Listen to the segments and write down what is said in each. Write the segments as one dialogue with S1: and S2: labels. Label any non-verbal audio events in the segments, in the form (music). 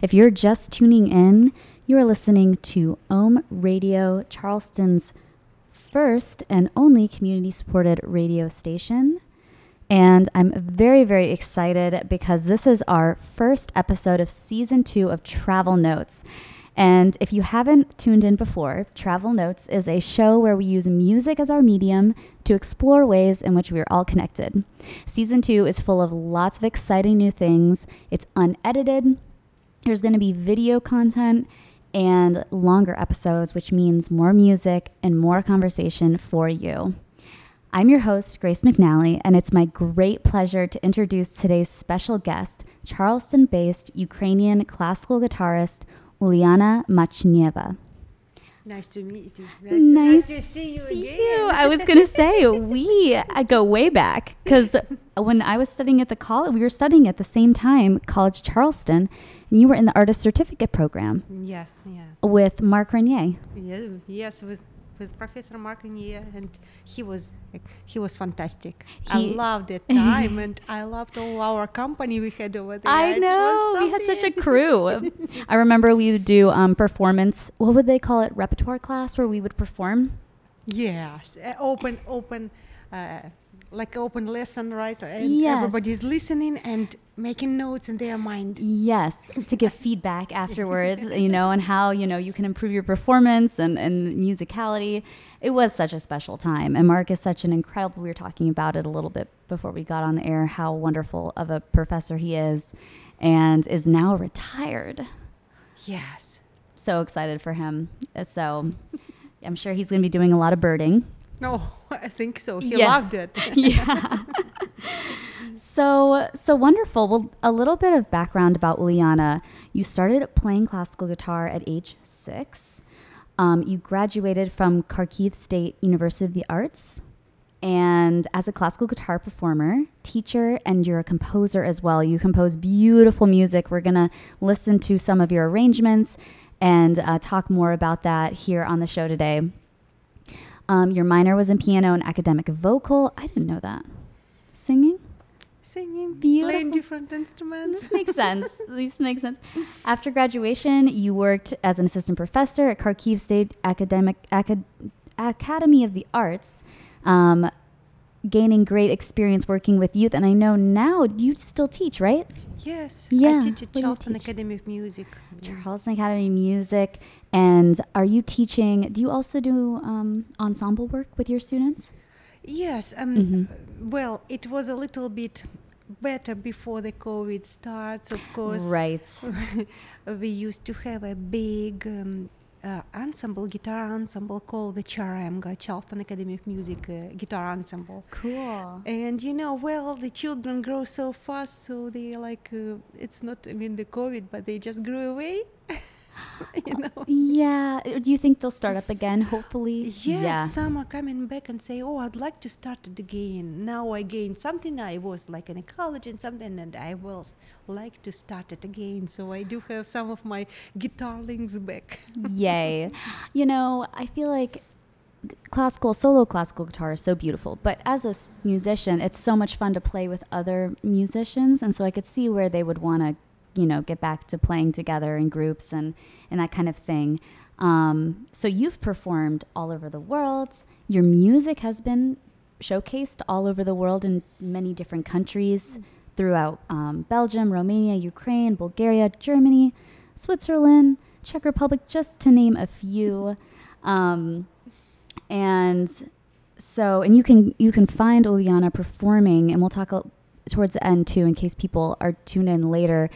S1: If you're just tuning in, you are listening to Ohm Radio, Charleston's first and only community supported radio station. And I'm very, very excited because this is our first episode of season two of Travel Notes. And if you haven't tuned in before, Travel Notes is a show where we use music as our medium to explore ways in which we are all connected. Season two is full of lots of exciting new things. It's unedited, there's going to be video content and longer episodes, which means more music and more conversation for you. I'm your host, Grace McNally, and it's my great pleasure to introduce today's special guest, Charleston based Ukrainian classical guitarist Ulyana Machneva.
S2: Nice to meet you.
S1: Nice, nice to
S2: see you
S1: see
S2: again.
S1: you. I was going to say, we I (laughs) go way back because when I was studying at the college, we were studying at the same time, College Charleston, and you were in the artist certificate program
S2: Yes, yeah.
S1: with Marc Regnier.
S2: yeah yes, with with Professor Marc Regnier, and he was he was fantastic. I loved that (laughs) time, and I loved all our company we had over there.
S1: I know. We had such a crew. (laughs) I remember we would do um, performance. What would they call it? Repertoire class where we would perform.
S2: Yes, uh, open, open, uh, like open lesson, right? And
S1: Yes.
S2: everybody's listening and making notes in their mind.
S1: Yes, to give feedback afterwards, you know, and how, you know, you can improve your performance and, and musicality. It was such a special time. And Marc is such an incredible, we were talking about it a little bit before we got on the air, how wonderful of a professor he is and is now retired.
S2: Yes.
S1: So excited for him. So I'm sure he's going to be doing a lot of birding.
S2: No, (laughs) I think so. He
S1: Yeah.
S2: loved it. (laughs)
S1: yeah. so so wonderful. Well, a little bit of background about Ulyana. You started playing classical guitar at age six. Um, you graduated from Kharkiv State University of the Arts, and as a classical guitar performer, teacher, and you're a composer as well. You compose beautiful music. We're gonna listen to some of your arrangements and uh, talk more about that here on the show today. Um, your minor was in piano and academic vocal. I didn't know that. Singing?
S2: Singing,
S1: Beautiful.
S2: playing different instruments.
S1: This makes sense. (laughs) This makes sense. After graduation, you worked as an assistant professor at Kharkiv State Academic Acad- Academy of the Arts, um, gaining great experience working with youth. And I know now you still teach, right?
S2: Yes,
S1: Yeah,
S2: I teach at Charleston
S1: teach?
S2: Academy of Music.
S1: Charleston Academy of Music. And are you teaching? Do you also do um, ensemble work with your students?
S2: Yes, um,
S1: Mhm.
S2: well, it was a little bit better before the COVID starts, of course.
S1: Right. (laughs)
S2: we used to have a big um, uh, ensemble, guitar ensemble called the CHRM, Charleston Academy of Music uh, Guitar Ensemble.
S1: Cool.
S2: And you know, well, the children grow so fast, so they like, uh, it's not, I mean, the COVID, but they just grew away. (laughs) (laughs) you know?
S1: Yeah. Uh, do you think they'll start up again? Hopefully.
S2: Yes, some are coming back and say, "Oh, I'd like to start it again." Now I gained something. I was like in a college and something, and I will like to start it again. So I do have some of my guitar links back.
S1: Yay. (laughs) You know, I feel like classical solo classical guitar is so beautiful but as a musician it's so much fun to play with other musicians and so i could see where they would want to you know get back to playing together in groups and and that kind of thing. Um, so you've performed all over the world. Your music has been showcased all over the world in many different countries throughout um, belgium romania ukraine bulgaria germany switzerland czech republic just to name a few. (laughs) Um, and so and you can you can find Ulyana performing and we'll talk a, towards the end too in case people are tuned in later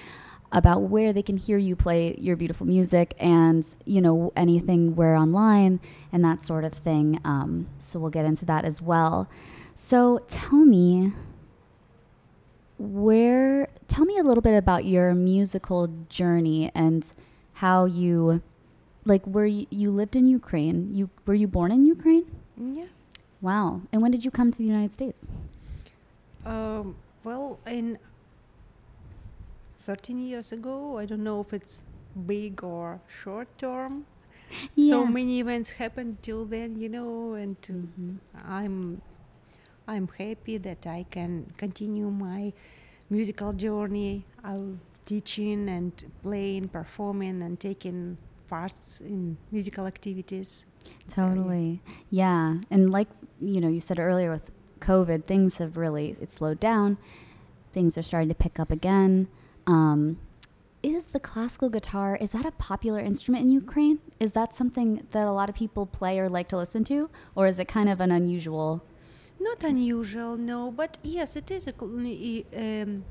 S1: about where they can hear you play your beautiful music and you know anything where online and that sort of thing. Um, so we'll get into that as well. So tell me where tell me a little bit about your musical journey and how you like were you, you lived in Ukraine? You were you born in Ukraine?
S2: Yeah.
S1: wow. And when did you come to the United States?
S2: Um, well, in 13 years ago, I don't know if it's big or short term. So many events happened till then, you know, and
S1: Mhm.
S2: I'm I'm happy that I can continue my musical journey. Teaching and playing, performing, and taking parts in musical activities. So, yeah.
S1: Totally. Yeah. And like, you know, you said earlier with COVID, things have really it slowed down. Things are starting to pick up again. Um, is the classical guitar is that a popular instrument in Ukraine? Is that something that a lot of people play or like to listen to or is it kind of an unusual
S2: Not unusual, no, but yes, it is a, um,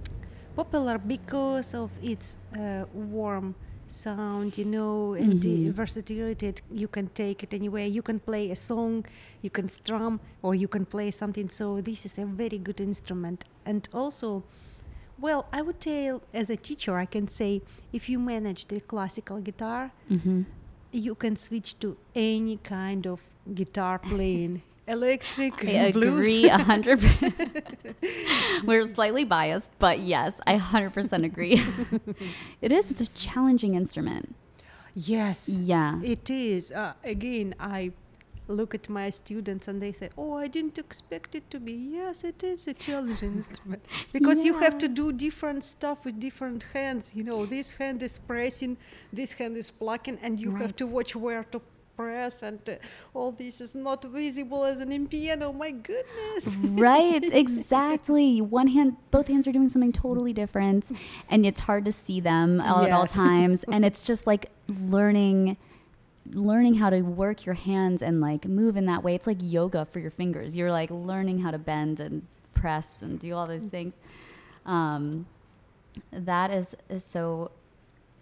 S2: popular because of its uh, warm sound, you know, and the
S1: Mhm.
S2: versatility. It, you can take it anywhere. You can play a song, you can strum, or you can play something. So this is a very good instrument, and also. Well, I would tell as a teacher, I can say if you manage the classical guitar,
S1: Mhm.
S2: you can switch to any kind of guitar playing, (laughs) electric,
S1: I
S2: blues.
S1: agree a hundred. (laughs) We're slightly biased, but yes, I hundred percent agree. (laughs) it is. It's a challenging instrument.
S2: Yes,
S1: Yeah.
S2: it is. Uh, again, I look at my students and they say, "Oh, I didn't expect it to be." Yes, it is a challenging (laughs) instrument because you have to do different stuff with different hands. You know, this hand is pressing, this hand is plucking, and you have to watch where to press, and uh, all this is not visible as an in piano. My goodness.
S1: right (laughs) exactly one hand both hands are doing something totally different and it's hard to see them all, at all times (laughs) and it's just like learning learning how to work your hands and like move in that way. It's like yoga for your fingers. You're like learning how to bend and press and do all those things. Um, that is is so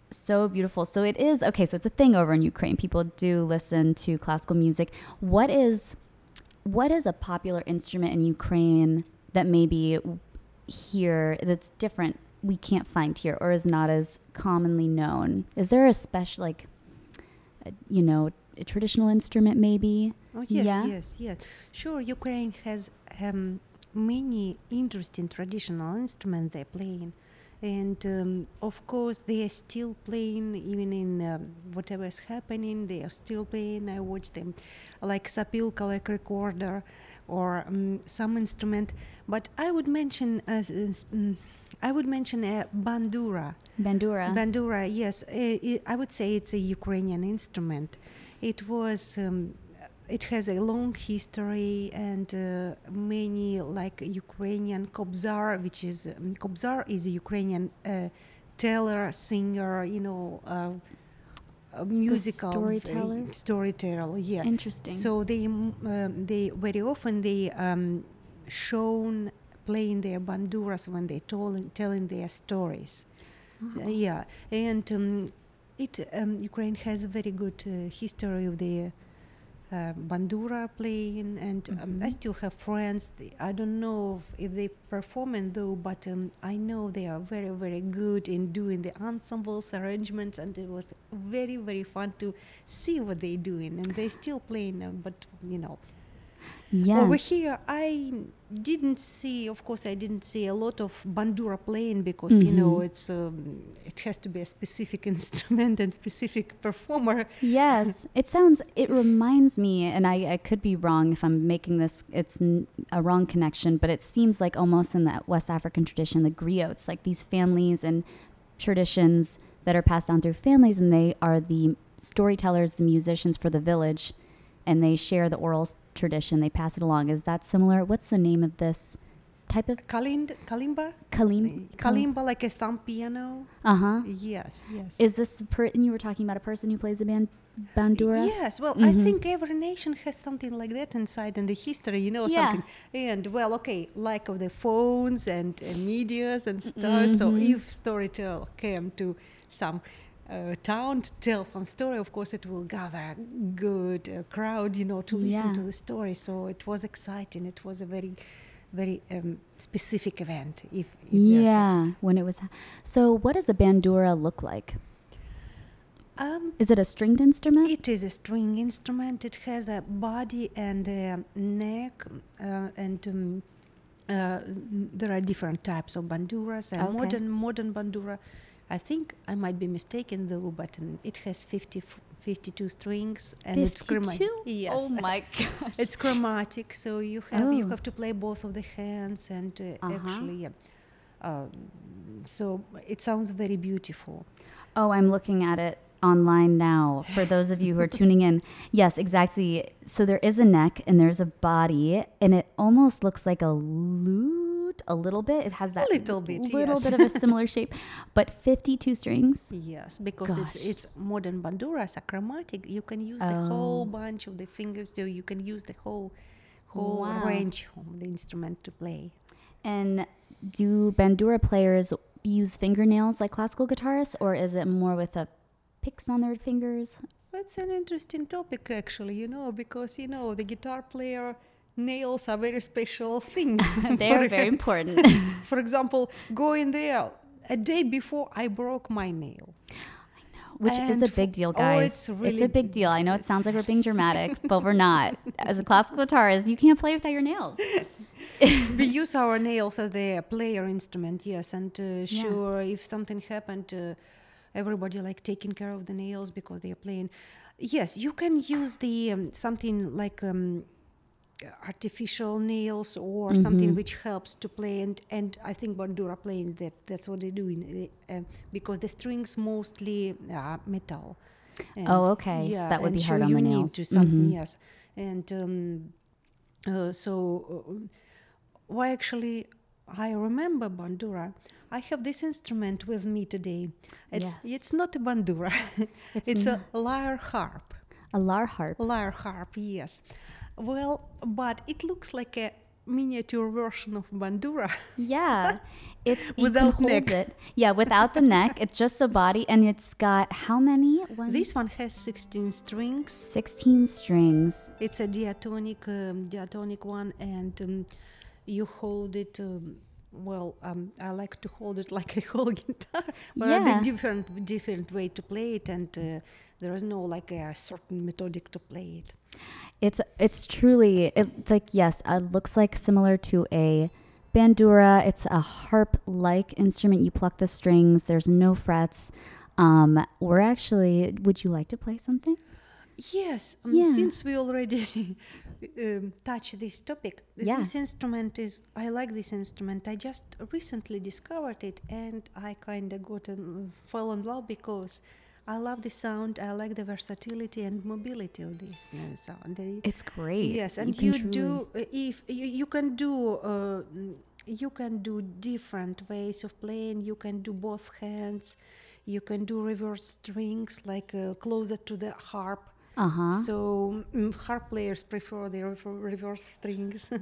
S1: so beautiful. So it is okay so it's a thing over in ukraine. People do listen to classical music. What is what is a popular instrument in Ukraine that maybe here that's different we can't find here or is not as commonly known? Is there a special like you know, a traditional instrument maybe?
S2: Oh yes,
S1: Yeah?
S2: yes, yes. Sure, Ukraine has um, many interesting traditional instruments they're playing, and um, of course they are still playing even in um, whatever is happening. They are still playing. I watch them, like sopilka, like recorder, or um, some instrument. But I would mention as, mm, I would mention a bandura.
S1: Bandura.
S2: Bandura, yes, i i I would say it's a Ukrainian instrument. It was, um, it has a long history and uh, many like Ukrainian kobzar, which is um, kobzar is a Ukrainian uh, teller, singer, you know, uh, a musical uh,
S1: storyteller?
S2: storyteller, yeah.
S1: Interesting.
S2: So they um, they very often they um, shown playing their banduras when they told telling their stories. So, yeah, and um, it um, Ukraine has a very good uh, history of the uh, bandura playing, and um, I
S1: Mhm.
S2: still have friends. I don't know if, if they performing though, but um, I know they are very very good in doing the ensembles arrangements, and it was very very fun to see what they're doing, and they're still playing. Uh, but you know,
S1: yeah.
S2: over here, I didn't see. Of course, I didn't see a lot of bandura playing because you know
S1: Mhm.
S2: it's um, it has to be a specific (laughs) instrument and specific performer.
S1: Yes, (laughs) it sounds. It reminds me, and I, I could be wrong if I'm making this. It's n- a wrong connection, but it seems like almost in that West African tradition, the griots, like these families and traditions that are passed down through families, and they are the storytellers, the musicians for the village, and they share the oral tradition. They pass it along. Is that similar? What's the name of this type of
S2: Kalind, kalimba,
S1: kalim?
S2: kalimba, like a thumb piano.
S1: Uh huh.
S2: Yes, yes.
S1: Is this the per? And you were talking about a person who plays the band bandura.
S2: Yes, well, I
S1: Mhm.
S2: think every nation has something like that inside in the history, you know,
S1: Yeah.
S2: something. And well, okay, like of the phones and uh, medias and stuff. So
S1: Mhm.
S2: if storyteller came to some uh, town to tell some story, of course, it will gather a good uh, crowd, you know, to listen
S1: Yeah.
S2: to the story. So it was exciting. It was a very, very um, specific event. If, if
S1: Yeah, when it was. So, what does a bandura look like?
S2: um,
S1: Is it a stringed instrument?
S2: It is a string instrument. It has a body and a neck, uh, and um, uh, there are different types of banduras. A
S1: Okay.
S2: modern modern bandura, I think I might be mistaken though, but um, it has 50, f- 52 strings and it's chromatic. Yes.
S1: Oh my gosh.
S2: It's chromatic, so you have you
S1: Oh.
S2: have to play both of the hands and uh,
S1: Uh-huh.
S2: actually, yeah. Um, so it sounds very beautiful.
S1: Oh, I'm looking at it online now for those of you who are (laughs) tuning in. Yes, exactly. So there is a neck and there's a body, and it almost looks like a lute a little bit. It has that
S2: Little bit,
S1: little
S2: yes.
S1: bit of a (laughs) similar shape, but 52 strings.
S2: Yes, because
S1: Gosh.
S2: it's it's modern banduras are chromatic. You can use the whole
S1: Oh.
S2: bunch of the fingers, so you can use the whole whole
S1: Wow.
S2: range of the instrument to play.
S1: And do bandura players use fingernails like classical guitarists, or is it more with a picks on their fingers?
S2: That's an interesting topic, actually. You know, because you know the guitar player nails are very special thing. (laughs)
S1: they are very (laughs) important.
S2: For example, going there a day before I broke my nail.
S1: I know, Which is a big deal,
S2: oh,
S1: guys.
S2: it's
S1: it's,
S2: really
S1: a big deal. I know it sounds like we're being dramatic, (laughs) but we're not. As a classical guitarist, you can't play without your nails.
S2: we use our nails as the player instrument, yes. And uh,
S1: Yeah.
S2: sure, if something happened, uh, everybody like taking care of the nails because they are playing. Yes, you can use the um, something like um, artificial nails or something which helps to play. And and I think bandura playing that that's what they're doing uh, uh, because the strings mostly are metal. And
S1: Oh, okay. So that would be hard
S2: so
S1: on
S2: you
S1: the nails.
S2: to something
S1: Mhm.
S2: yes, and. Um, uh, so, uh, why actually I remember bandura. I have this instrument with me today. It's
S1: Yes.
S2: it's not a bandura. (laughs)
S1: It's
S2: It's, a lyre harp.
S1: A lar harp.
S2: Lyre harp, yes. Well, but it looks like a miniature version of bandura. (laughs)
S1: Yeah. It's (laughs)
S2: Without neck.
S1: it. Yeah, without the neck. It's just the body and it's got how many? One
S2: this one has 16 strings.
S1: 16 strings.
S2: It's a diatonic, um, diatonic one, and um, you hold it. Um, well, um, I like to hold it (laughs) like a whole guitar, but
S1: Yeah.
S2: the different different way to play it, and uh, there is no like a certain methodic to play it.
S1: It's it's truly it's like yes, it looks like similar to a bandura. It's a harp-like instrument. You pluck the strings. There's no frets. Um, we're actually. Would you like to play something?
S2: Yes, um,
S1: Yeah.
S2: since we already (laughs) um, touched this topic,
S1: Yeah.
S2: this instrument is. I like this instrument. I just recently discovered it, and I kind of got in, fell in love because I love the sound. I like the versatility and mobility of this new sound.
S1: It's great.
S2: Yes, and
S1: can
S2: you, do uh, if you, you can do. Uh, you can do different ways of playing. You can do both hands. You can do reverse strings, like uh, closer to the harp.
S1: Uh huh.
S2: So mm, harp players prefer the rever- reverse strings. (laughs)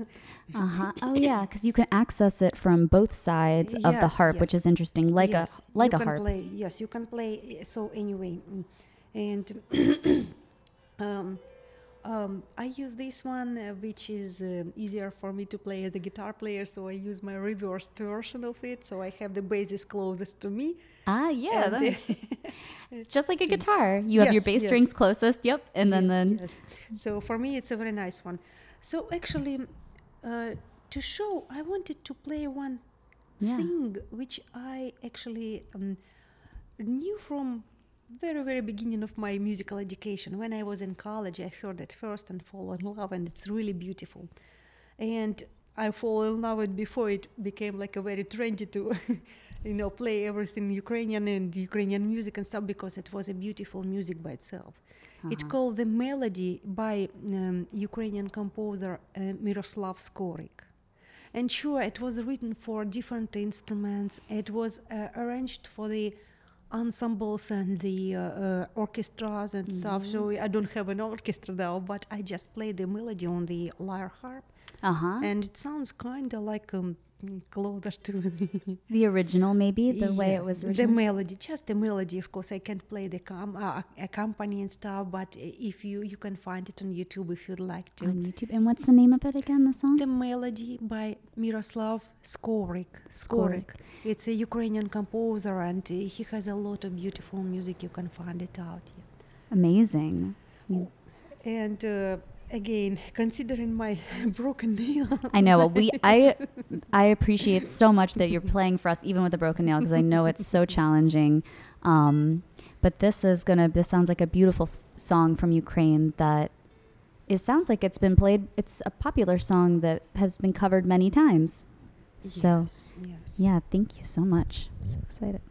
S1: Uh huh. Oh yeah, because you can access it from both sides of the
S2: Yes,
S1: harp, which is interesting, like
S2: yes,
S1: a like
S2: you
S1: a
S2: can
S1: harp.
S2: Play, yes, you can play. uh, So anyway, mm, and (coughs) um, um, I use this one, uh, which is um easier for me to play as a guitar player. So I use my reversed version of it. So I have the bases closest to me.
S1: Ah, yeah,
S2: and
S1: that
S2: the- (laughs)
S1: just like a guitar. You have your bass
S2: yes.
S1: strings closest. Yep, and then
S2: yes,
S1: then
S2: yes. So for me, it's a very nice one. So actually, uh, to show, I wanted to play one
S1: Yeah.
S2: thing which I actually um, knew from very very beginning of my musical education. When I was in college, I heard it first and fall in love, and it's really beautiful. And I fall in love with before it became like a very trendy to, (laughs) you know, play everything Ukrainian and Ukrainian music and stuff because it was a beautiful music by itself. It's
S1: Uh-huh.
S2: called The Melody by um, Ukrainian composer uh, Miroslav Skorik. And sure, it was written for different instruments. It was uh, arranged for the ensembles and the uh, uh, orchestras and stuff. So I don't have an orchestra now, but I just play the melody on the lyre harp,
S1: uh huh.
S2: and it sounds kind of like um, closer to the,
S1: The original, maybe the way it was
S2: the melody, just the melody. Of course, I can't play the com- uh, accompany and stuff, but if you you can find it on YouTube if you'd like to.
S1: on YouTube. And what's the name of it again? The song.
S2: The melody by Miroslav Skorik. Skorik. It's a Ukrainian composer, and he has a lot of beautiful music. You can find it out. Yeah.
S1: Amazing.
S2: And uh, again, considering my (laughs) broken nail,
S1: I know. well, We (laughs) I I appreciate so much that you're playing for us, even with a broken nail, because I know it's so challenging. Um, but this is gonna. This sounds like a beautiful f- song from Ukraine that. It sounds like it's been played. It's a popular song that has been covered many times. So,
S2: yes, yes.
S1: yeah, thank you so much. I'm so excited.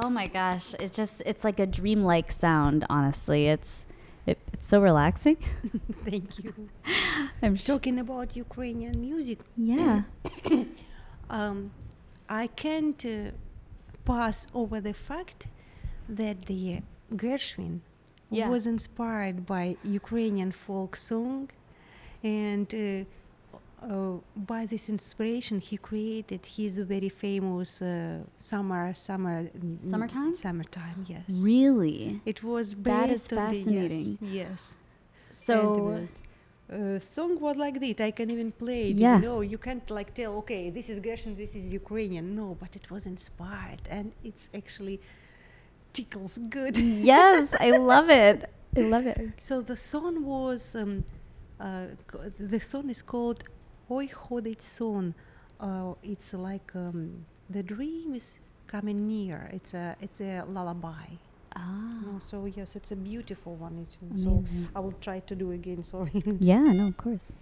S1: Oh my gosh, it just it's like a dreamlike sound, honestly. It's it, it's so relaxing. (laughs)
S2: Thank you. (laughs)
S1: I'm sh-
S2: Talking about Ukrainian music,
S1: yeah. (coughs)
S2: um, I can't uh, pass over the fact that the Gershwin
S1: Yeah.
S2: was inspired by Ukrainian folk song, and uh, uh, by this inspiration, he created his very famous uh, summer, summer, mm,
S1: Summertime?
S2: summertime. Yes,
S1: Really?
S2: it was based
S1: That is
S2: on
S1: fascinating.
S2: The, yes, yes.
S1: So
S2: uh, song was like this. I can even play it.
S1: Yeah.
S2: You know, you can't like tell. Okay, this is Gershwin, this is Ukrainian. No, but it was inspired, and it's actually tickles good. (laughs)
S1: yes, I love it. I love it.
S2: So the song was, um, uh, the song is called "Oi Hodit Son." Uh, it's like um, the dream is coming near. It's a it's a lullaby.
S1: Ah.
S2: No, so yes, it's a beautiful one. It's, so I will try to do again. Sorry.
S1: Yeah, no, of course.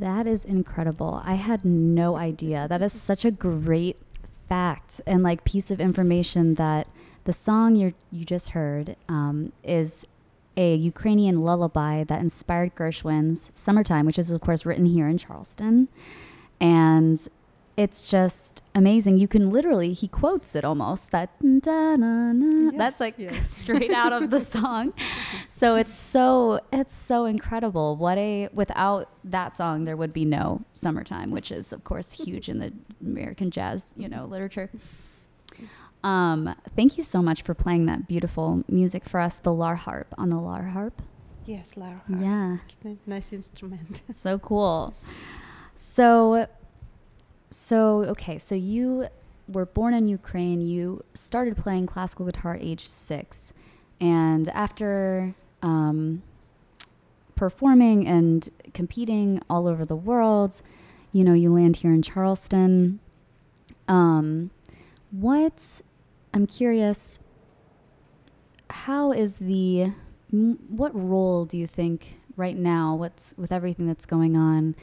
S1: That is incredible. I had no idea. That is such a great fact and like piece of information that the song you you just heard um, is a Ukrainian lullaby that inspired Gershwin's "Summertime," which is of course written here in Charleston, and it's just amazing. You can literally he quotes it almost that da-na-na. that's like
S2: yes. (laughs)
S1: straight out of the (laughs) song. So it's so it's so incredible. What a without that song there would be no summertime, which is of course huge in the American jazz, you know, literature. Um, thank you so much for playing that beautiful music for us, the lar harp on the lar harp.
S2: Yes, Lara.
S1: Yeah.
S2: It's a nice instrument. (laughs)
S1: so cool. So, so okay. So you were born in Ukraine. You started playing classical guitar at age six, and after um, performing and competing all over the world, you know, you land here in Charleston. Um, what I'm curious. How is the what role do you think right now? What's with everything that's going on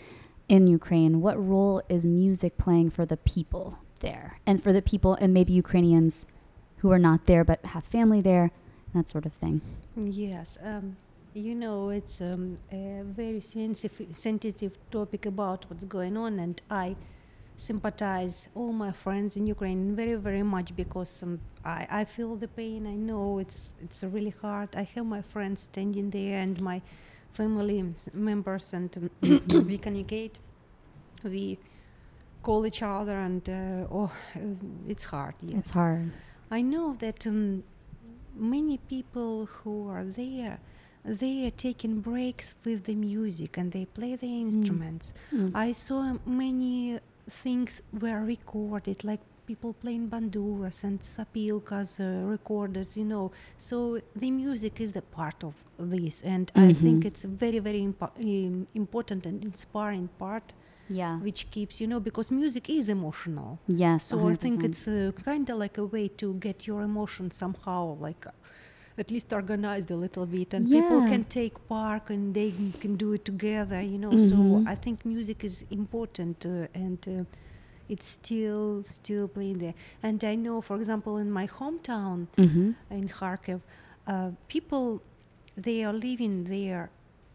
S1: in Ukraine? What role is music playing for the people there, and for the people and maybe Ukrainians who are not there but have family there, that sort of thing.
S2: Yes, um, you know, it's um, a very sensitive, sensitive topic about what's going on, and I sympathize all my friends in Ukraine very, very much because um, I, I feel the pain. I know it's it's really hard. I have my friends standing there and my family members, and um, (coughs) we communicate. We call each other, and uh, oh, uh, it's hard. Yes,
S1: It's hard.
S2: I know that um, many people who are there, they are taking breaks with the music and they play the instruments.
S1: Mm.
S2: I saw many things were recorded, like people playing banduras and sopilkas uh, recorders, you know. So the music is the part of this, and I think it's a very, very impo- important and inspiring part,
S1: Yeah.
S2: which keeps, you know, because music is emotional.
S1: Yes.
S2: So I think it's uh, kind of like a way to get your emotions somehow like uh, at least organized a little bit and people can take part and they can do it together you know
S1: Mhm.
S2: so i think music is important uh, and uh, it's still still playing there and i know for example in my hometown
S1: Mhm.
S2: in kharkiv uh, people they are living there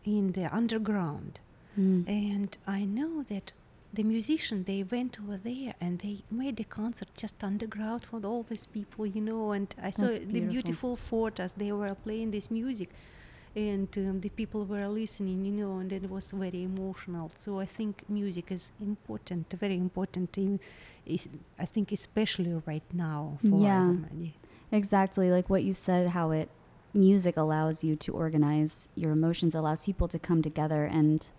S2: in the underground
S1: Mm.
S2: and I know that the musician they went over there and they made a concert just underground for all these people, you know. And I saw
S1: That's
S2: the
S1: beautiful.
S2: beautiful photos. They were playing this music, and um, the people were listening, you know. And it was very emotional. So I think music is important, very important. In, is, I think especially right now for
S1: Yeah.
S2: everybody.
S1: Exactly. Like what you said, how it music allows you to organize your emotions, allows people to come together and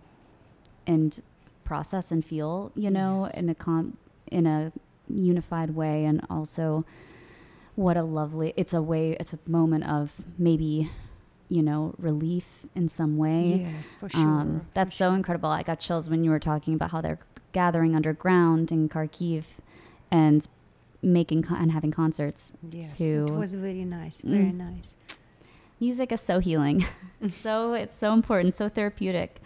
S1: and process and feel, you know,
S2: Yes.
S1: in a com- in a unified way and also what a lovely it's a way it's a moment of maybe you know relief in some way
S2: Yes, for sure.
S1: um,
S2: for
S1: that's so
S2: sure.
S1: incredible. I got chills when you were talking about how they're gathering underground in Kharkiv and making con- and having concerts.
S2: Yes, it was very nice, very
S1: Mm.
S2: nice.
S1: Music is so healing. (laughs) so it's so important, so therapeutic.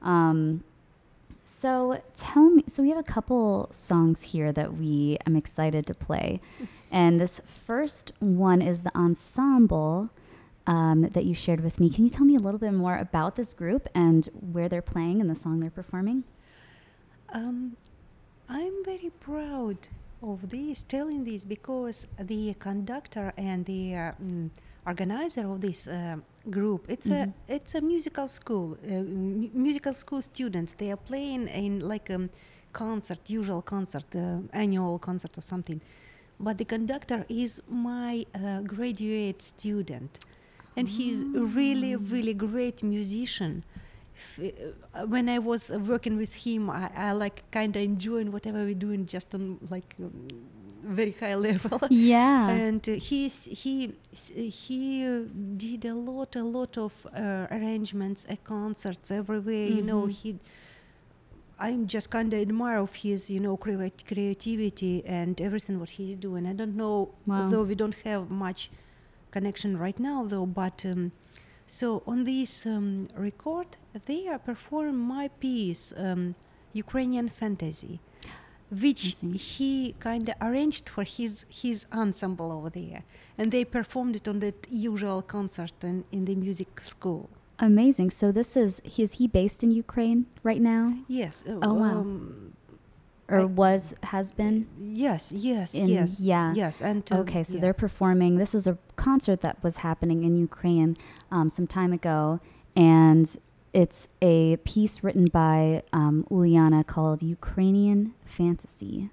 S1: Um, so tell me. So we have a couple songs here that we I'm excited to play, (laughs) and this first one is the ensemble. Um, that you shared with me. Can you tell me a little bit more about this group and where they're playing and the song they're performing?
S2: Um, I'm very proud of this, telling this because the conductor and the uh, mm, organizer of this uh, group, it's
S1: Mhm.
S2: a it's a musical school. Uh, mu- musical school students they are playing in like a concert, usual concert, uh, annual concert or something. But the conductor is my uh, graduate student, and he's a really, really great musician. Uh, when I was uh, working with him, I, I like kind of enjoying whatever we're doing, just on like um, very high (laughs) level.
S1: Yeah.
S2: and uh, he's he he uh, did a lot, a lot of uh, arrangements, uh, concerts everywhere. You know,
S1: Mhm.
S2: he. I'm just kind of admire of his, you know, creat- creativity and everything what he's doing. I don't know,
S1: Wow.
S2: though we don't have much connection right now, though. But um, so on this um, record, they are performing my piece, um, Ukrainian fantasy, which he kind of arranged for his his ensemble over there, and they performed it on that usual concert in, in the music school.
S1: Amazing. So this is is he based in Ukraine right now,
S2: Yes. uh,
S1: Oh, wow.
S2: Um,
S1: or
S2: I-
S1: was has been?
S2: yes. Yes.
S1: In-
S2: yes.
S1: yeah.
S2: Yes. And uh,
S1: Okay, so
S2: yeah.
S1: they're performing. This was a concert that was happening in Ukraine um, some time ago, and it's a piece written by um, Ulyana called Ukrainian Fantasy.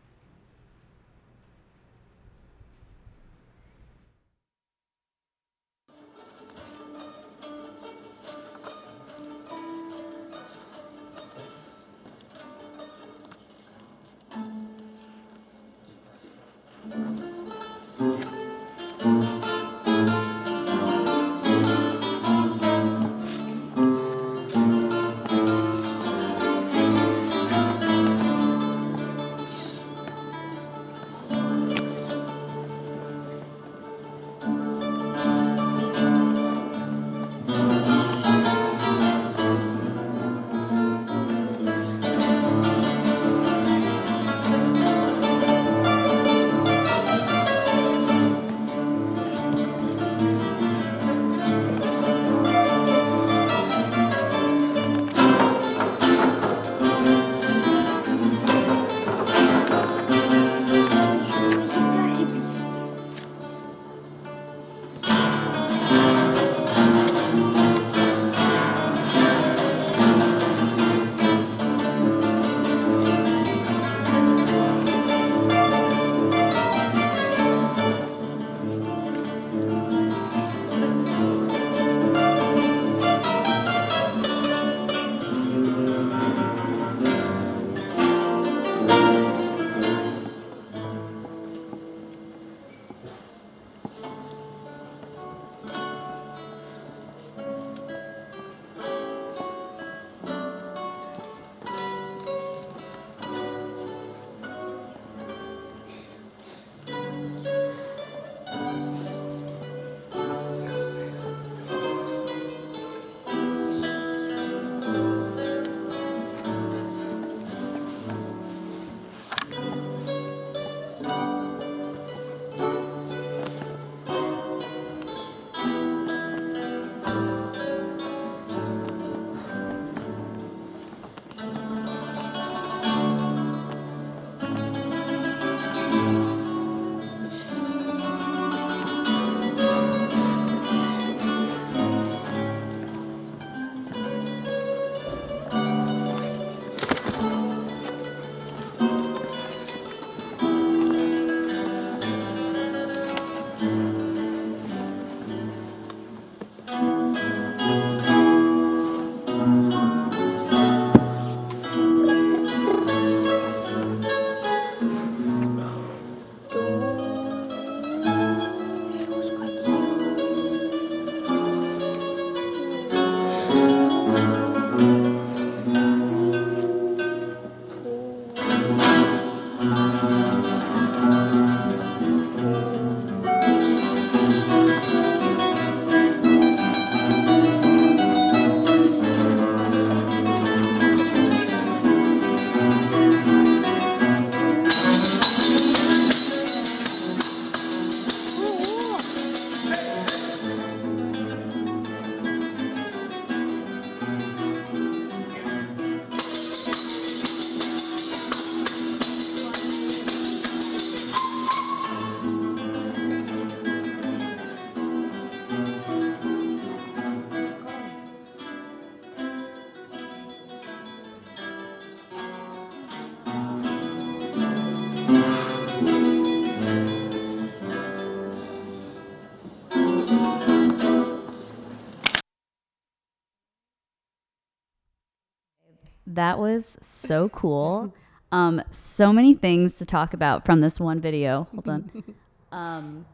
S1: That was so cool. Um, so many things to talk about from this one video. Hold on. (laughs) Um,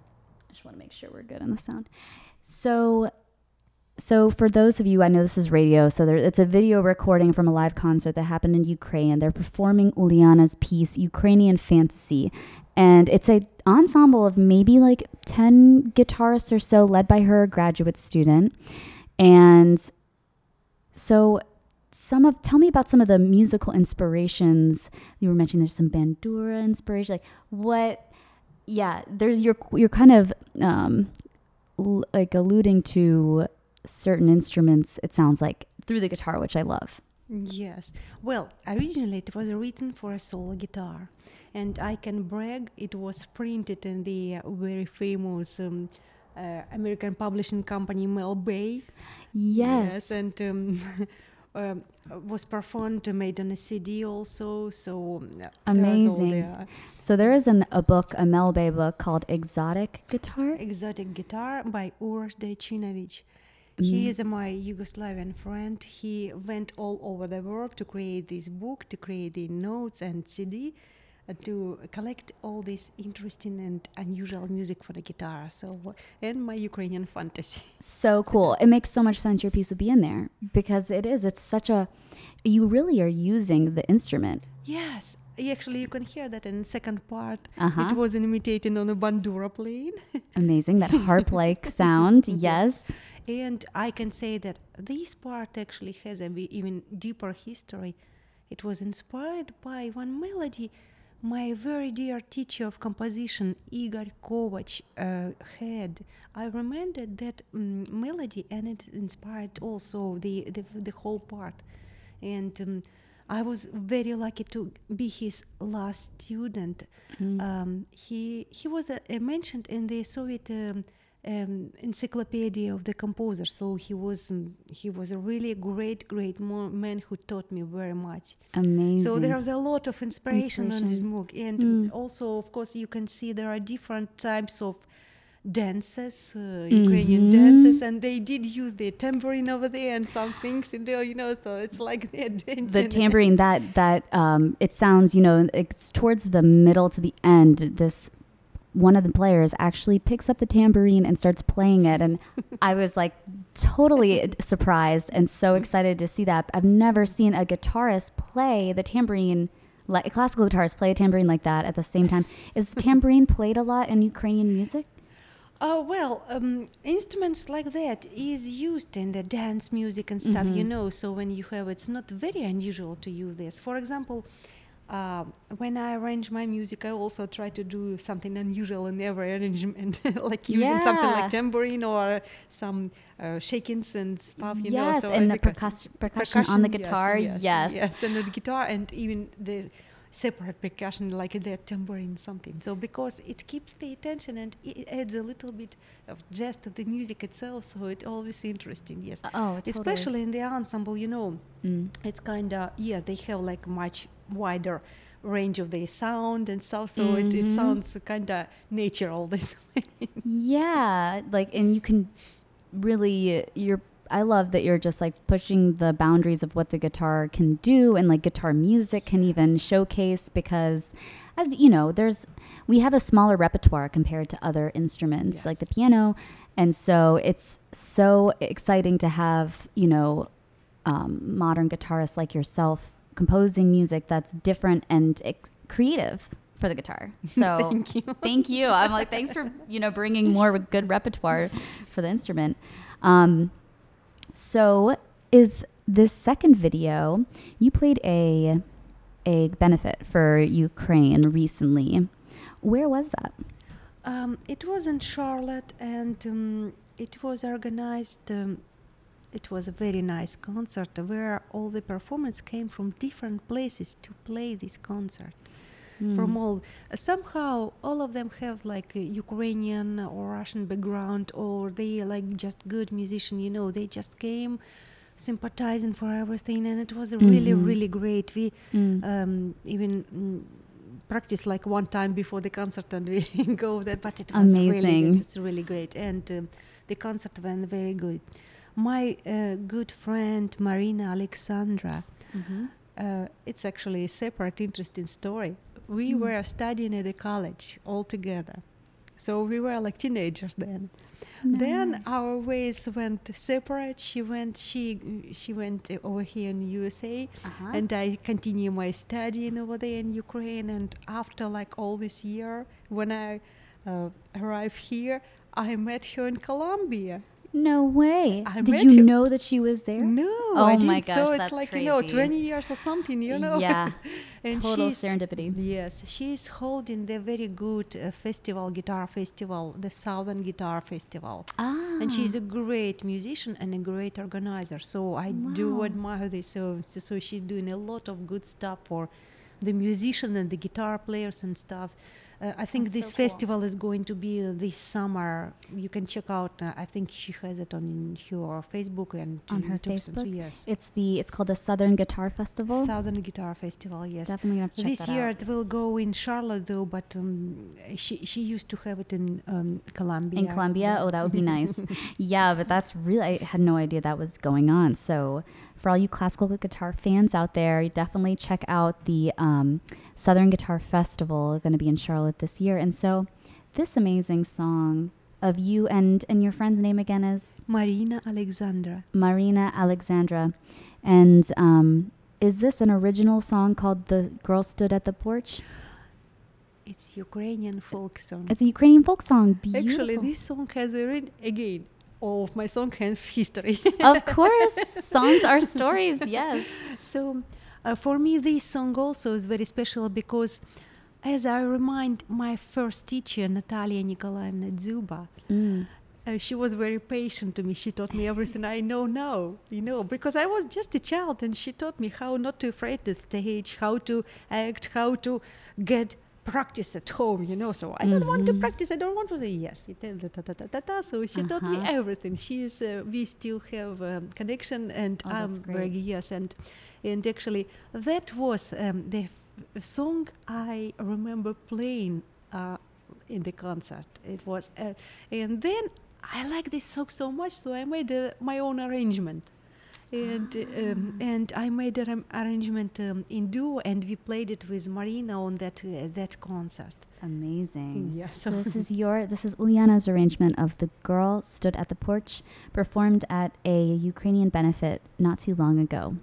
S1: I just want to make sure we're good on the sound. So, so for those of you, I know this is radio, so there, it's a video recording from a live concert that happened in Ukraine. They're performing Ulyana's piece, Ukrainian Fantasy, and it's a ensemble of maybe like 10 guitarists or so led by her graduate student. And so some of tell me about some of the musical inspirations you were mentioning there's some bandura inspiration like what yeah there's you're you're kind of um l- like alluding to certain instruments it sounds like through the guitar which i love
S2: Yes. Well, originally it was written for a solo guitar, and I can brag it was printed in the uh, very famous um, uh, American publishing company Mel Bay.
S1: yes,
S2: and um, (laughs) um, was performed, made on a CD also. So
S1: Amazing.
S2: the, uh,
S1: so there is an, a book a Mel Bay book called exotic guitar
S2: exotic guitar by Uroš Dojčinović.
S1: Mm.
S2: He is my Yugoslavian friend. He went all over the world to create this book, to create the notes and CD, to collect all this interesting and unusual music for the guitar. So, and my Ukrainian fantasy. (laughs)
S1: so cool it makes so much sense your piece would be in there because it is it's such a you really are using the instrument
S2: Yes, actually, you can hear that in second part.
S1: Uh-huh.
S2: It was imitated on a bandura playing. (laughs)
S1: amazing that harp like (laughs) sound yes
S2: And I can say that this part actually has a even deeper history. It was inspired by one melody my very dear teacher of composition, Igor Kovac, uh, had. I remembered that mm, melody and it inspired also the, the, the whole part. And um, I was very lucky to be his last student. Um, he, he was uh, mentioned in the Soviet um, encyclopedia of the composer. So he was um, he was a really great great mo- man who taught me very much.
S1: amazing
S2: So there was a lot of inspiration, on this
S1: Inspiration.
S2: book, and
S1: Mm.
S2: also of course you can see there are different types of dances, uh, Ukrainian
S1: Mhm.
S2: dances, and they did use the tambourine over there and some things, you know, you know. So it's like (laughs) they're dancing.
S1: the tambourine that that um, it sounds you know it's towards the middle to the end this one of the players actually picks up the tambourine and starts playing it and (laughs) i was like totally surprised and so excited to see that i've never seen a guitarist play the tambourine like a classical guitarist play a tambourine like that at the same time is the (laughs) tambourine played a lot in ukrainian music
S2: Oh well, um, instruments like that is used in the dance music and stuff, you
S1: Mhm.
S2: know. So when you have, it's not very unusual to use this. For example, uh, when I arrange my music, I also try to do something unusual in every arrangement, (laughs) like using something like tambourine or some uh, shakings and stuff, you know.
S1: yes
S2: So
S1: and the percussion, percussion on the guitar
S2: yes,
S1: yes,
S2: yes, and the guitar and even the separate percussion like the tambourine something so because it keeps the attention and it adds a little bit of just of the music itself so it always interesting yes
S1: oh totally.
S2: especially in the ensemble you know
S1: Mm.
S2: it's kind of yeah they have like much wider range of the sound and stuff so it, it
S1: Mhm.
S2: sounds kind of natural (laughs) this way.
S1: Yeah, like and you can really you're I love that you're just like pushing the boundaries of what the guitar can do and like guitar music can even showcase because as you know, there's we have a smaller repertoire compared to other instruments like the piano. And so it's so exciting to have, you know, um, modern guitarists like yourself composing music that's different and ex- creative for the guitar. (laughs) So
S2: thank you
S1: thank you. I'm like, thanks for you know bringing more good repertoire for the instrument. Um, so is this second video? You played a a benefit for Ukraine recently. Where was that?
S2: Um, it was in Charlotte, and um, it was organized. It was a very nice concert where all the performers came from different places to play this concert. From
S1: Hmm.
S2: all somehow, all of them have like a Ukrainian or Russian background, or they like just good musician. You know, they just came sympathizing for everything, and it was really,
S1: Mhm.
S2: really great. We
S1: Mm.
S2: um, even mm, practice like one time before the concert and we (laughs) go there but it was really good. it's really great and um, the concert went very good my uh, good friend marina alexandra
S1: Mhm.
S2: uh, it's actually a separate, interesting story. We
S1: Mm.
S2: were studying at the college all together, so we were like teenagers then. Then our ways went separate. She went, she she went over here in USA,
S1: Uh-huh.
S2: and I continue my studying over there in Ukraine. And after like all this year, when I uh, arrived here, I met her in Columbia.
S1: No way.
S2: I
S1: Did you
S2: you-
S1: know that she was there?
S2: No,
S1: Oh
S2: I
S1: my
S2: didn't.
S1: gosh,
S2: so it's
S1: that's
S2: like you know,
S1: crazy.
S2: twenty years or something, you know.
S1: Yeah. (laughs)
S2: and
S1: Total serendipity.
S2: Yes, she's holding the very good uh, festival, guitar festival, the Southern Guitar Festival.
S1: Ah.
S2: And she's a great musician and a great organizer. So I do admire this. So, so she's doing a lot of good stuff for the musician and the guitar players and stuff. Uh, I think
S1: That's
S2: this
S1: so cool.
S2: festival is going to be uh, this summer. You can check out. Uh, I think she has it on her Facebook and
S1: On her
S2: YouTube.
S1: Facebook?
S2: Yes.
S1: It's the it's called the Southern Guitar Festival.
S2: Southern Guitar Festival. Yes.
S1: Definitely gonna have to check
S2: This
S1: that
S2: year
S1: out.
S2: it will go in Charlotte though, but um, she she used to have it in um, Columbia.
S1: in Columbia.
S2: Yeah.
S1: Oh, that would be (laughs) nice. yeah, but that's really I had no idea that was going on. So for all you classical guitar fans out there, you definitely check out the um, Southern Guitar Festival going to be in Charlotte this year. And so this amazing song of you and and your friend's name again is
S2: Marina Alexandra.
S1: Marina Alexandra, and um, is this an original song called "The Girl Stood at the Porch"?
S2: It's Ukrainian folk song.
S1: It's a Ukrainian folk song. Beautiful.
S2: Actually, this song has a re- again. All of my song has (laughs) history.
S1: of course, songs are stories. Yes. (laughs)
S2: so, uh, for me, this song also is very special because, as I remind my first teacher, Natalia Nikolaevna Dzuba,
S1: Mm.
S2: uh, she was very patient to me. She taught me everything I know now, you know, because I was just a child, and she taught me how not to afraid the stage, how to act, how to get practice at home, you know. So I don't want to
S1: Mhm.
S2: practice. I don't want to. Yes, it, ta, ta, ta, ta, ta. so she taught me
S1: Uh-huh.
S2: everything. She's. Uh, we still have um, connection, and
S1: Oh,
S2: I'm very
S1: great.
S2: yes, and and actually that was um, the f- song I remember playing. Uh, in the concert. It was, uh, and then I like this song so much, so I made uh, my own arrangement. And um, and I made an arrangement um, in duo, and we played it with Marina on that uh, that concert.
S1: Amazing.
S2: Yeah,
S1: So this (laughs) is your this is Ulyana's arrangement of "The Girl Stood at the Porch," performed at a Ukrainian benefit not too long ago.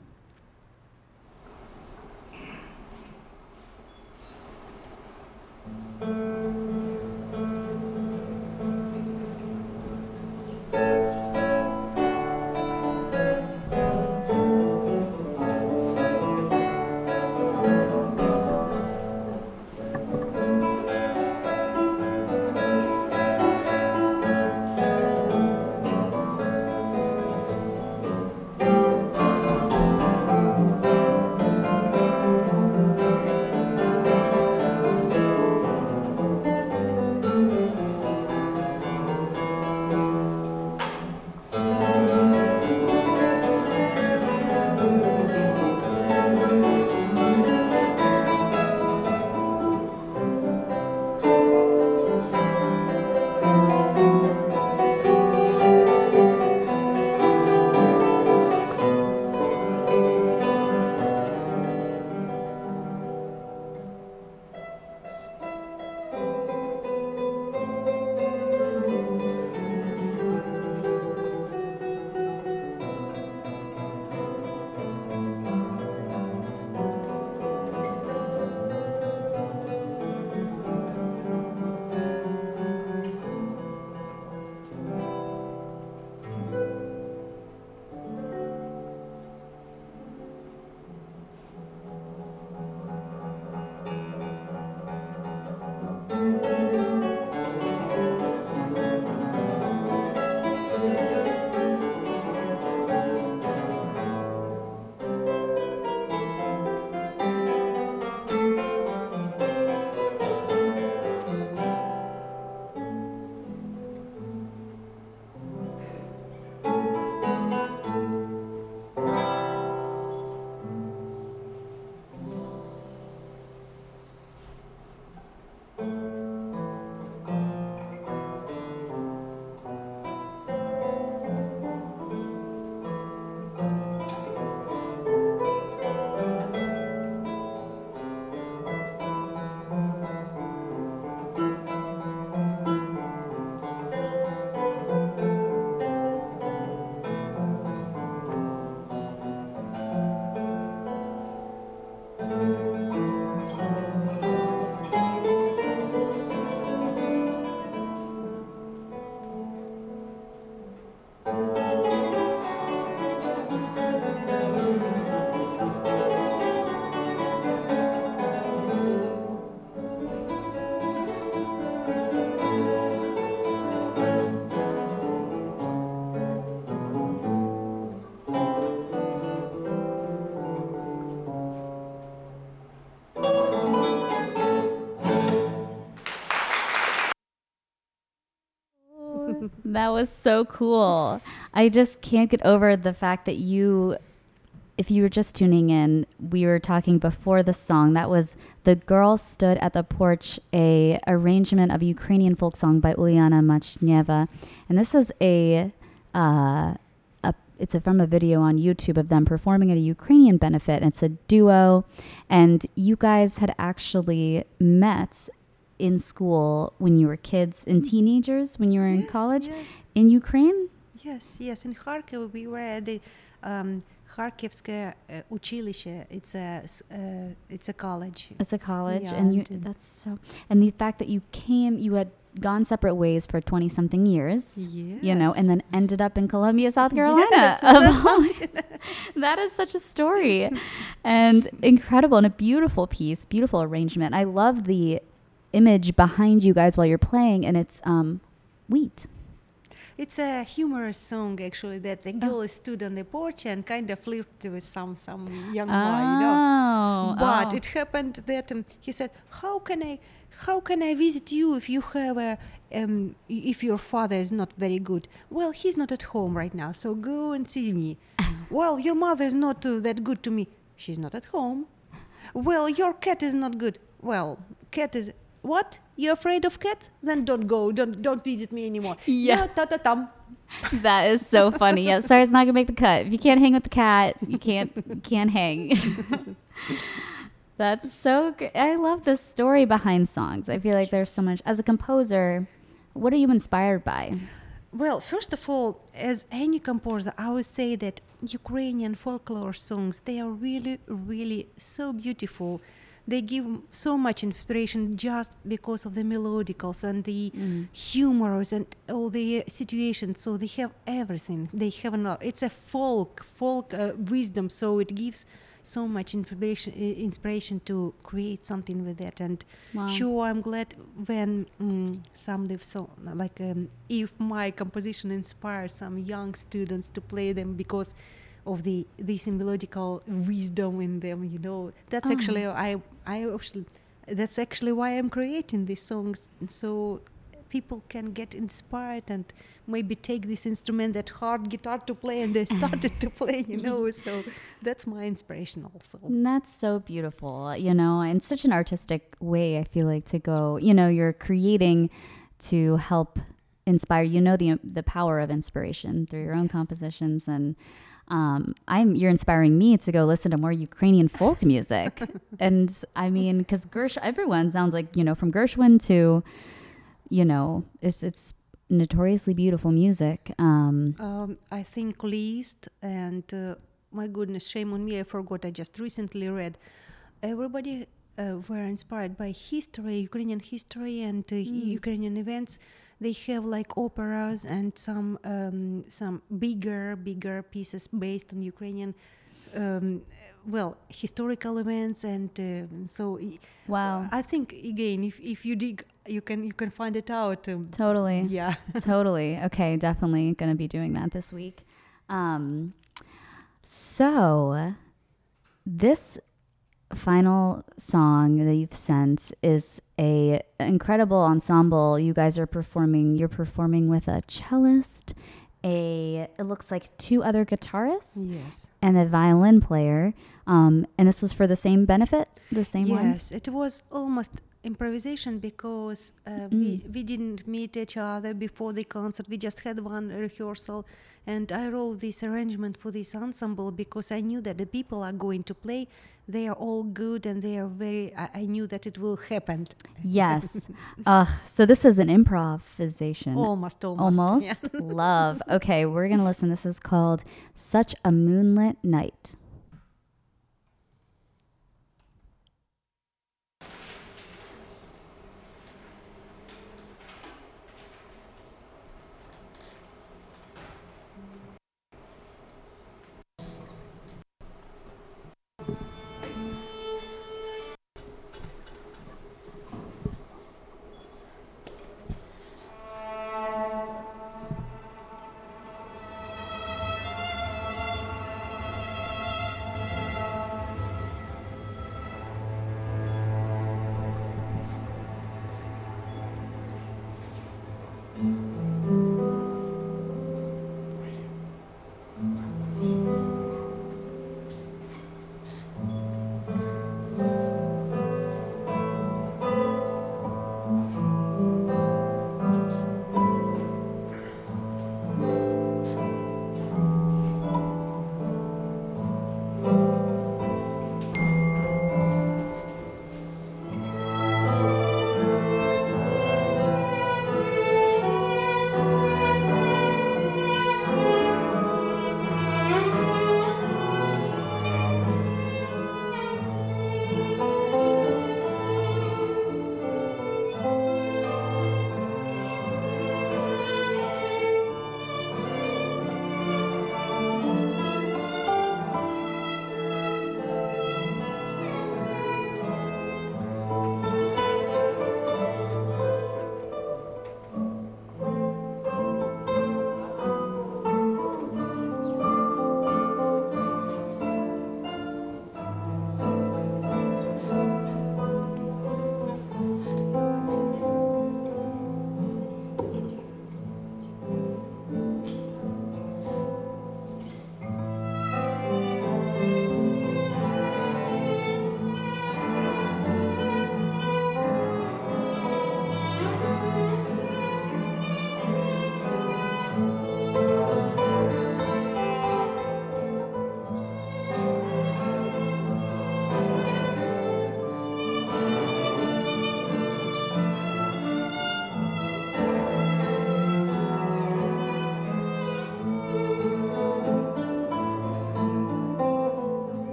S1: That was so cool. I just can't get over the fact that you, if you were just tuning in, we were talking before the song. That was "The Girl Stood at the Porch," a arrangement of a Ukrainian folk song by Ulyana Machneva, and this is a, uh, a it's a, from a video on YouTube of them performing at a Ukrainian benefit. And it's a duo, and you guys had actually met in school when you were kids and teenagers when you were in
S2: Yes,
S1: college
S2: Yes,
S1: in Ukraine?
S2: yes, yes. In Kharkiv, we were at the um, Kharkivske uh, училище. It's a s- uh, it's a college.
S1: It's a college,
S2: Yeah,
S1: and you,
S2: and-
S1: that's so. And the fact that you came, you had gone separate ways for twenty something years, you know, and then ended up in Columbia, South Carolina. (laughs)
S2: Yes, (laughs)
S1: of
S2: that's
S1: all places. that is such a story, and (laughs) incredible, and a beautiful piece, beautiful arrangement. I love the image behind you guys while you're playing, and it's um, wheat.
S2: It's a humorous song actually that the
S1: Oh.
S2: girl stood on the porch and kind of flirted with some some young boy, you know.
S1: Oh,
S2: But
S1: oh.
S2: it happened that um, he said, "How can I, how can I visit you if you have a, um, if your father is not very good? Well, he's not at home right now, so go and see me. (laughs) well, your mother is not uh, that good to me. She's not at home. Well, your cat is not good. Well, cat is what? You're afraid of cat? Then don't go. Don't don't visit me anymore. (laughs)
S1: Yeah.
S2: ta ta tam.
S1: That is so funny. Yeah, sorry, it's not gonna make the cut. If you can't hang with the cat, you can't you can't hang. (laughs) That's so good. I love the story behind songs. I feel like there's so much. As a composer, what are you inspired by?
S2: Well, first of all, as any composer, I would say that Ukrainian folklore songs they are really, really so beautiful. They give so much inspiration just because of the melodicals and the humors and all the situations. So they have everything. They have enough. It's a folk, folk uh, wisdom. So it gives so much inspiration, inspiration to create something with that. And
S1: Wow.
S2: sure, I'm glad when mm, some so like um, if my composition inspires some young students to play them because of the this melodical wisdom in them. You know, that's ah. actually I I actually that's actually why I'm creating these songs so people can get inspired and maybe take this instrument that harp guitar to play and they started to play you know (laughs) so that's my inspiration also
S1: And that's so beautiful, you know, and such an artistic way, I feel like, to go. You know, you're creating to help inspire. You know the the power of inspiration through your own compositions, and um, I'm you're inspiring me to go listen to more Ukrainian folk (laughs) music. and I mean, because Gersh, everyone sounds like you know from Gershwin to, you know, it's it's notoriously beautiful music. Um,
S2: Um, I think Liszt and uh, my goodness, shame on me, I forgot. I just recently read. Everybody uh, were inspired by history, Ukrainian history, and uh, Ukrainian events. They have like operas and some um, some bigger, bigger pieces based on Ukrainian. Um, well, historical events, and uh, so
S1: Wow.
S2: I think again, if, if you dig, you can you can find it out. Um,
S1: totally.
S2: yeah. (laughs)
S1: totally. Okay, definitely going to be doing that this week. Um, so, this final song that you've sent is a incredible ensemble. You guys are performing. You're performing with a cellist, a it looks like two other guitarists,
S2: Yes.
S1: and a violin player. Um, and this was for the same benefit, the same one.
S2: Yes, it was almost improvisation because uh, we we didn't meet each other before the concert. We just had one rehearsal, and I wrote this arrangement for this ensemble because I knew that the people are going to play. They are all good and they are very. I, I knew that it will happen.
S1: Yes. (laughs) uh, so this is an improvisation.
S2: Almost, almost.
S1: Almost.
S2: yeah. (laughs)
S1: Love. Okay, we're going to listen. This is called Such a Moonlit Night.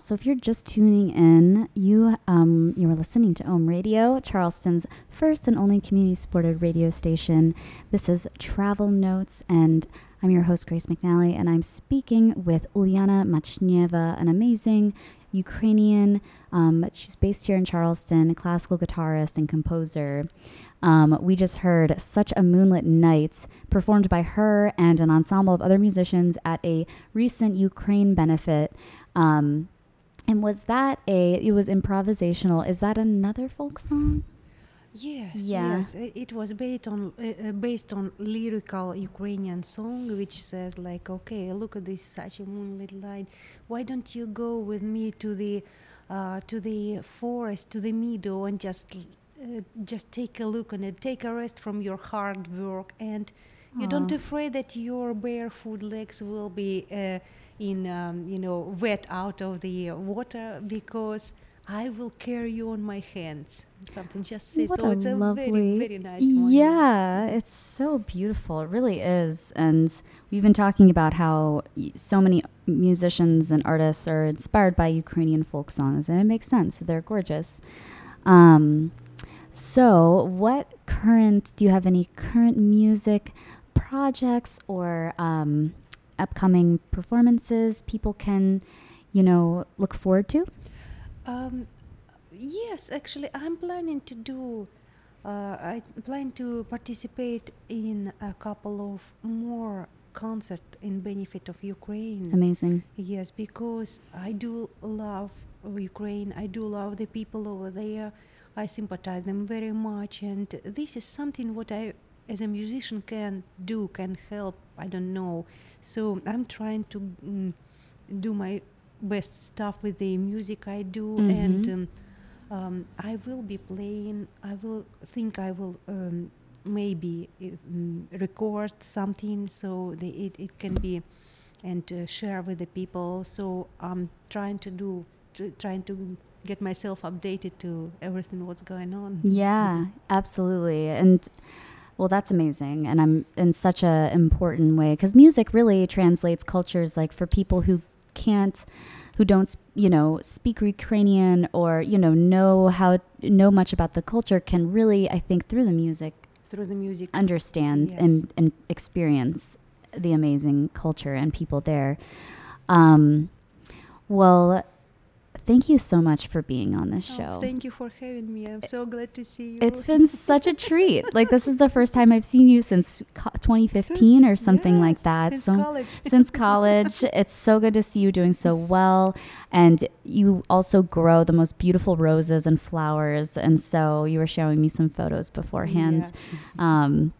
S1: So if you're just tuning in, you um, you are listening to Ohm Radio, Charleston's first and only community-supported radio station. This is Travel Notes, and I'm your host Grace McNally, and I'm speaking with Ulyana Machneva, an amazing Ukrainian. Um, she's based here in Charleston, a classical guitarist and composer. Um, we just heard Such a Moonlit Night, performed by her and an ensemble of other musicians at a recent Ukraine benefit. Um, and was that a, it was improvisational. Is that another folk song?
S2: Yes,
S1: Yeah.
S2: yes. It was based on uh, uh, based on lyrical Ukrainian song, which says like, okay, look at this such a moonlit light. Why don't you go with me to the uh, to the forest, to the meadow, and just uh, just take a look on it, take a rest from your hard work, and you don't afraid that your barefoot legs will be uh, in um, you know wet out of the water because. I will carry you on my hands. Something just says.
S1: What a
S2: it's a
S1: lovely,
S2: very, very nice one.
S1: Yeah, it's so beautiful. It really is. And we've been talking about how y- so many musicians and artists are inspired by Ukrainian folk songs, and it makes sense. They're gorgeous. Um, so, what current, do you have any current music projects or um, upcoming performances people can, you know, look forward to?
S2: Um, yes, actually, I'm planning to do. Uh, I plan to participate in a couple of more concert in benefit of Ukraine.
S1: Amazing.
S2: Yes, because I do love Ukraine. I do love the people over there. I sympathize them very much, and this is something what I, as a musician, can do, can help. I don't know. So I'm trying to mm, do my best stuff with the music I do, and
S1: Mhm.
S2: um, um, I will be playing. I will think I will um, maybe uh, mm, record something so the, it it can be and uh, share with the people. So I'm trying to do, tr- trying to get myself updated to everything what's going on.
S1: Yeah, absolutely. And well, that's amazing. And I'm in such a important way because music really translates cultures like for people who can't who don't you know speak Ukrainian or you know know how know much about the culture can really I think through the music
S2: Through the music.
S1: understand
S2: Yes.
S1: and and experience the amazing culture and people there. Um, well, thank you so much for being on this
S2: Oh,
S1: show.
S2: thank you for having me. I'm so glad to see you.
S1: It's been such a treat. Like this is the first time I've seen you since co- 2015 or
S2: Since-
S1: something like that.
S2: Since
S1: so
S2: college. (laughs)
S1: since college, it's so good to see you doing so well, and you also grow the most beautiful roses and flowers. And so you were showing me some photos beforehand. Um,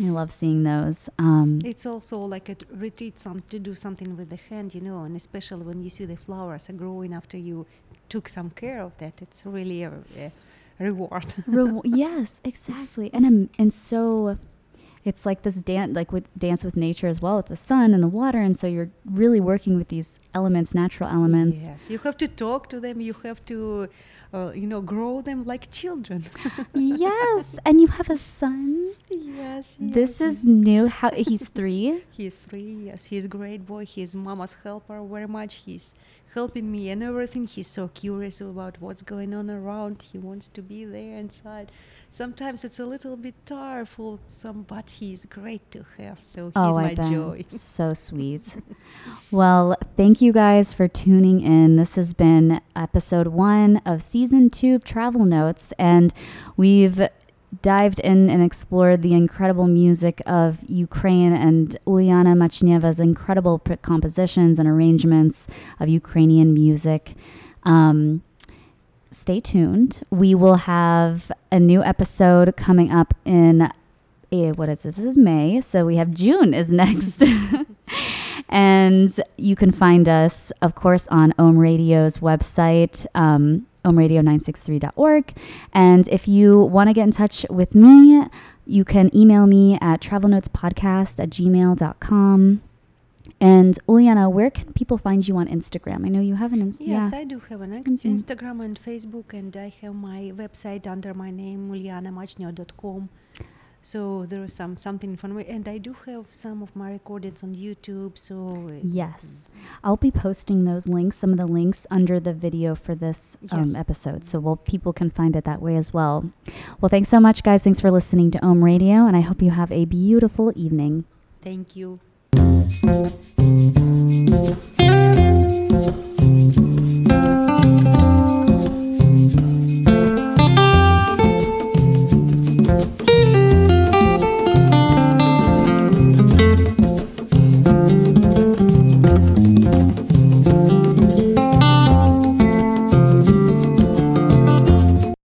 S1: I love seeing those. Um,
S2: It's also like a retreat, some to do something with the hand, you know, and especially when you see the flowers are growing after you took some care of that. It's really a, a reward.
S1: Rewa- (laughs) yes, exactly. And um, and so it's like this dance like with dance with nature as well with the sun and the water and so you're really working with these elements, natural elements.
S2: Yes, you have to talk to them. You have to, uh, you know, grow them like children. (laughs)
S1: yes, and you have a son.
S2: yes.
S1: This
S2: yes.
S1: is new. How he's 3.
S2: He's three. Yes, he's a great boy. He's mama's helper very much. He's helping me and everything. He's so curious about what's going on around. He wants to be there inside. Sometimes it's a little bit tireful, some, but he's great to have. So he's
S1: oh,
S2: my joy. (laughs) (laughs)
S1: So sweet. well, thank you guys for tuning in. This has been episode one of season two of Travel Notes, and we've dived in and explored the incredible music of Ukraine and Ulyana Machneva's incredible compositions and arrangements of Ukrainian music. Um, stay tuned. We will have a new episode coming up in eh, what is it? This is May, so we have June is (laughs) next. and you can find us, of course, on Ohm Radio's website, um, ohmradio963.org. And if you want to get in touch with me, you can email me at travelnotespodcast at gmail.com. And Ulyana, where can people find you on Instagram? I know you have an Instagram.
S2: Yes,
S1: yeah.
S2: I do have an ex-
S1: Mhm.
S2: Instagram and Facebook, and I have my website under my name, ulianamachnyo.com. So there was some something fun, and I do have some of my recordings on YouTube. So
S1: Yes. I'll be posting those links, some of the links under the video for this um, episode. So well, people can find it that way as well. Well, thanks so much, guys. Thanks for listening to Ohm Radio, and I hope you have a beautiful evening.
S2: thank you.